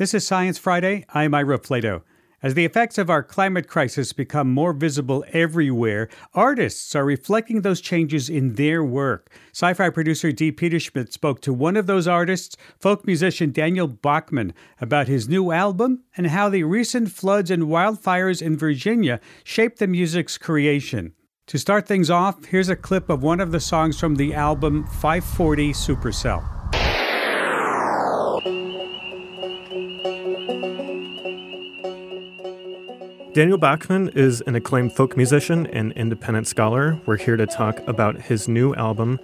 This is Science Friday. I'm Ira Flatow. As the effects of our climate crisis become more visible everywhere, artists are reflecting those changes in their work. Sci fi producer Dee Peterschmidt spoke to one of those artists, folk musician Daniel Bachman, about his new album and how the recent floods and wildfires in Virginia shaped the music's creation. To start things off, here's a clip of one of the songs from the album 540 Supercell. Daniel Bachman is an acclaimed folk musician and independent scholar. We're here to talk about his new album,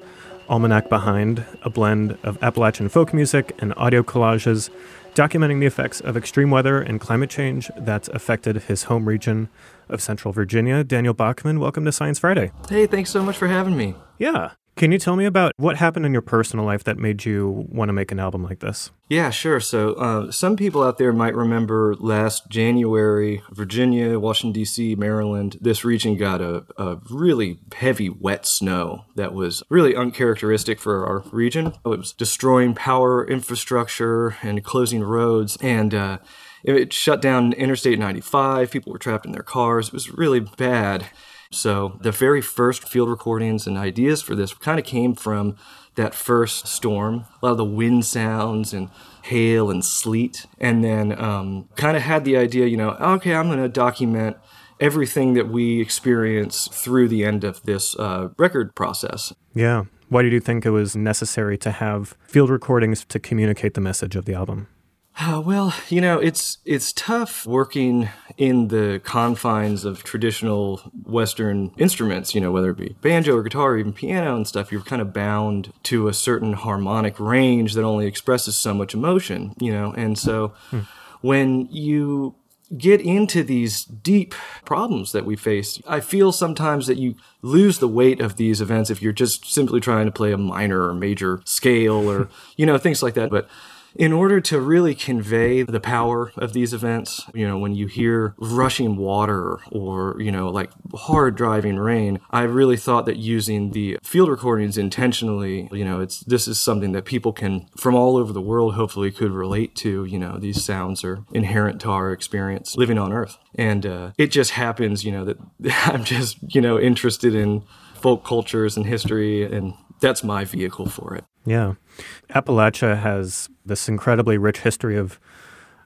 Almanac Behind, a blend of Appalachian folk music and audio collages documenting the effects of extreme weather and climate change that's affected his home region of Central Virginia. Daniel Bachman, welcome to Science Friday. Hey, thanks so much for having me. Yeah. Can you tell me about what happened in your personal life that made you want to make an album like this? Yeah, sure. So, uh, some people out there might remember last January, Virginia, Washington, D.C., Maryland, this region got a, a, really heavy wet snow that was really uncharacteristic for our region. It was destroying power infrastructure and closing roads. And, uh, it shut down Interstate 95. People were trapped in their cars. It was really bad. So the very first field recordings and ideas for this kind of came from that first storm. A lot of the wind sounds and hail and sleet, and then um, kind of had the idea, you know, okay, I'm going to document everything that we experience through the end of this uh, record process. Yeah. Why did you think it was necessary to have field recordings to communicate the message of the album? Uh, well, you know, it's it's tough working in the confines of traditional Western instruments. You know, whether it be banjo or guitar or even piano and stuff, you're kind of bound to a certain harmonic range that only expresses so much emotion. You know, and so hmm. when you get into these deep problems that we face. I feel sometimes that you lose the weight of these events if you're just simply trying to play a minor or major scale or, you know, things like that. But in order to really convey the power of these events, you know, when you hear rushing water or, you know, like hard driving rain, I really thought that using the field recordings intentionally, you know, it's this is something that people can from all over the world hopefully could relate to, you know, these sounds are inherent to our experience living on earth. And uh, it just happens, you know, that I'm just, you know, interested in folk cultures and history and that's my vehicle for it. Yeah. Appalachia has this incredibly rich history of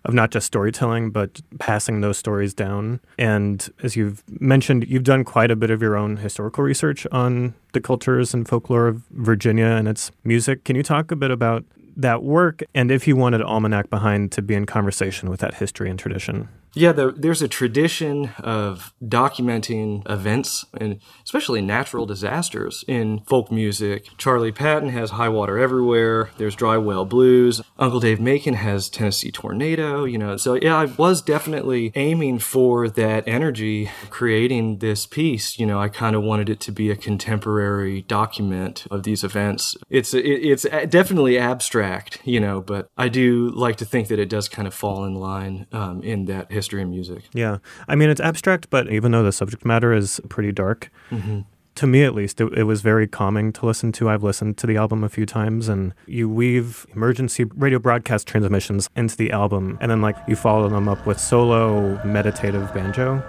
of not just storytelling but passing those stories down. And as you've mentioned, you've done quite a bit of your own historical research on the cultures and folklore of Virginia and its music. Can you talk a bit about that work and if you wanted Almanac Behind to be in conversation with that history and tradition? Yeah, the, there's a tradition of documenting events and especially natural disasters in folk music. Charlie Patton has High Water Everywhere. There's Dry Well Blues. Uncle Dave Macon has Tennessee Tornado. You know, so yeah, I was definitely aiming for that energy creating this piece. You know, I kind of wanted it to be a contemporary document of these events. It's it, it's definitely abstract, you know, but I do like to think that it does kind of fall in line um, in that history and music. Yeah. I mean, it's abstract, but even though the subject matter is pretty dark, mm-hmm. to me at least, it, it, was very calming to listen to. I've listened to the album a few times, and you weave emergency radio broadcast transmissions into the album, and then like you follow them up with solo meditative banjo.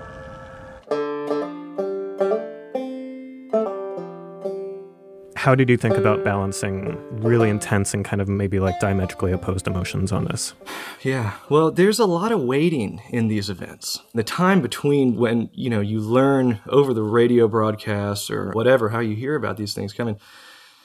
How did you think about balancing really intense and kind of maybe like diametrically opposed emotions on this? Yeah, well, there's a lot of waiting in these events. The time between when, you know, you learn over the radio broadcasts or whatever how you hear about these things coming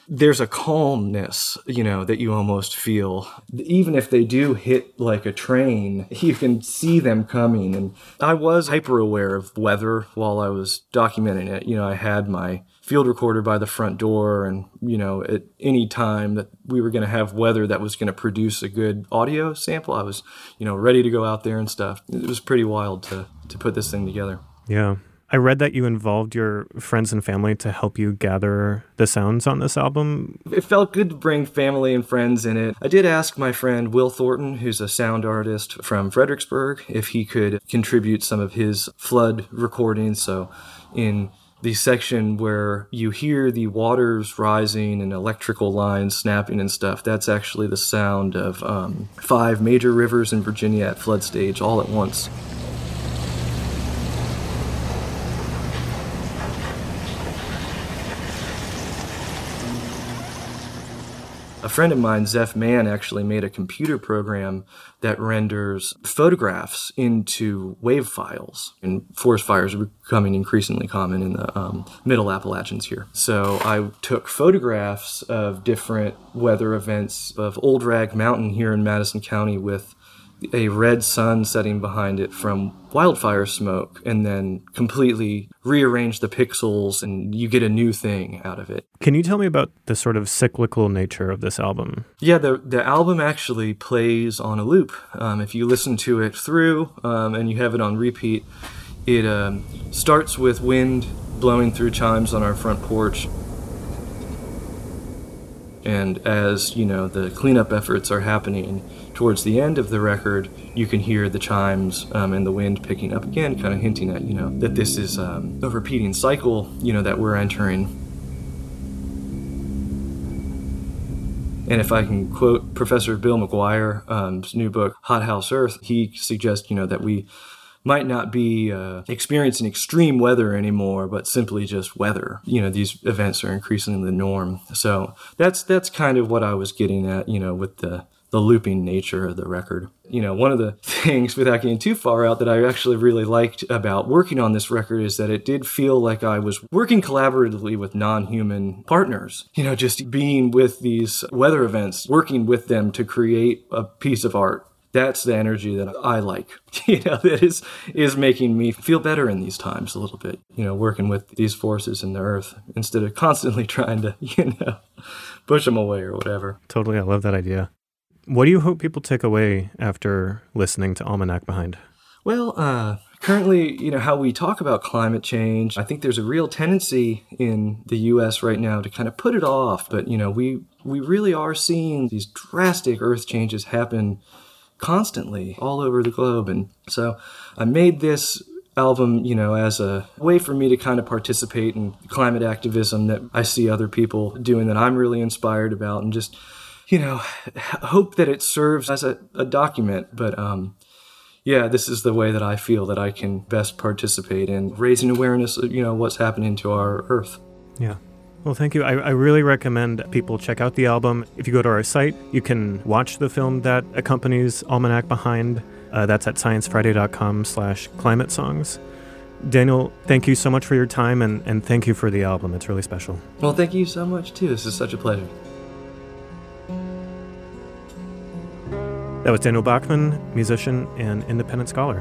there's a calmness, you know, that you almost feel. Even if they do hit like a train, you can see them coming. And I was hyper aware of weather while I was documenting it. You know, I had my field recorder by the front door, and, you know, at any time that we were going to have weather that was going to produce a good audio sample, I was, you know, ready to go out there and stuff. It was pretty wild to, to put this thing together. Yeah. I read that you involved your friends and family to help you gather the sounds on this album. It felt good to bring family and friends in it. I did ask my friend Will Thornton, who's a sound artist from Fredericksburg, if he could contribute some of his flood recordings. So in the section where you hear the waters rising and electrical lines snapping and stuff, that's actually the sound of um, five major rivers in Virginia at flood stage all at once. A friend of mine, Zeph Mann, actually made a computer program that renders photographs into wave files. And forest fires are becoming increasingly common in the um, middle Appalachians here. So I took photographs of different weather events of Old Rag Mountain here in Madison County with a red sun setting behind it from wildfire smoke and then completely rearrange the pixels and you get a new thing out of it. Can you tell me about the sort of cyclical nature of this album? Yeah, the, the album actually plays on a loop. Um, if you listen to it through um, and you have it on repeat, it um, starts with wind blowing through chimes on our front porch. And as, you know, the cleanup efforts are happening, towards the end of the record, you can hear the chimes um, and the wind picking up again, kind of hinting at, you know, that this is um, a repeating cycle, you know, that we're entering. And if I can quote Professor Bill McGuire's um, new book, Hot House Earth, he suggests, you know, that we might not be uh, experiencing extreme weather anymore, but simply just weather. You know, these events are increasingly the norm. So that's that's kind of what I was getting at, you know, with the the looping nature of the record. You know, one of the things, without getting too far out, that I actually really liked about working on this record is that it did feel like I was working collaboratively with non human partners. You know, just being with these weather events, working with them to create a piece of art. That's the energy that I like. You know, that is is making me feel better in these times a little bit. You know, working with these forces in the earth instead of constantly trying to, you know, push them away or whatever. Totally, I love that idea. What do you hope people take away after listening to Almanac Behind? Well, uh, currently, you know, how we talk about climate change, I think there's a real tendency in the US right now to kind of put it off, but you know, we we really are seeing these drastic earth changes happen constantly all over the globe and so I made this album, you know, as a way for me to kind of participate in climate activism that I see other people doing that I'm really inspired about and just you know, hope that it serves as a, a document. But um, yeah, this is the way that I feel that I can best participate in raising awareness of, you know, what's happening to our Earth. Yeah. Well, thank you. I, I, really recommend people check out the album. If you go to our site, you can watch the film that accompanies Almanac Behind. Uh, that's at sciencefriday.com slash climate songs. Daniel, thank you so much for your time and, and thank you for the album. It's really special. Well, thank you so much, too. This is such a pleasure. That was Daniel Bachman, musician and independent scholar.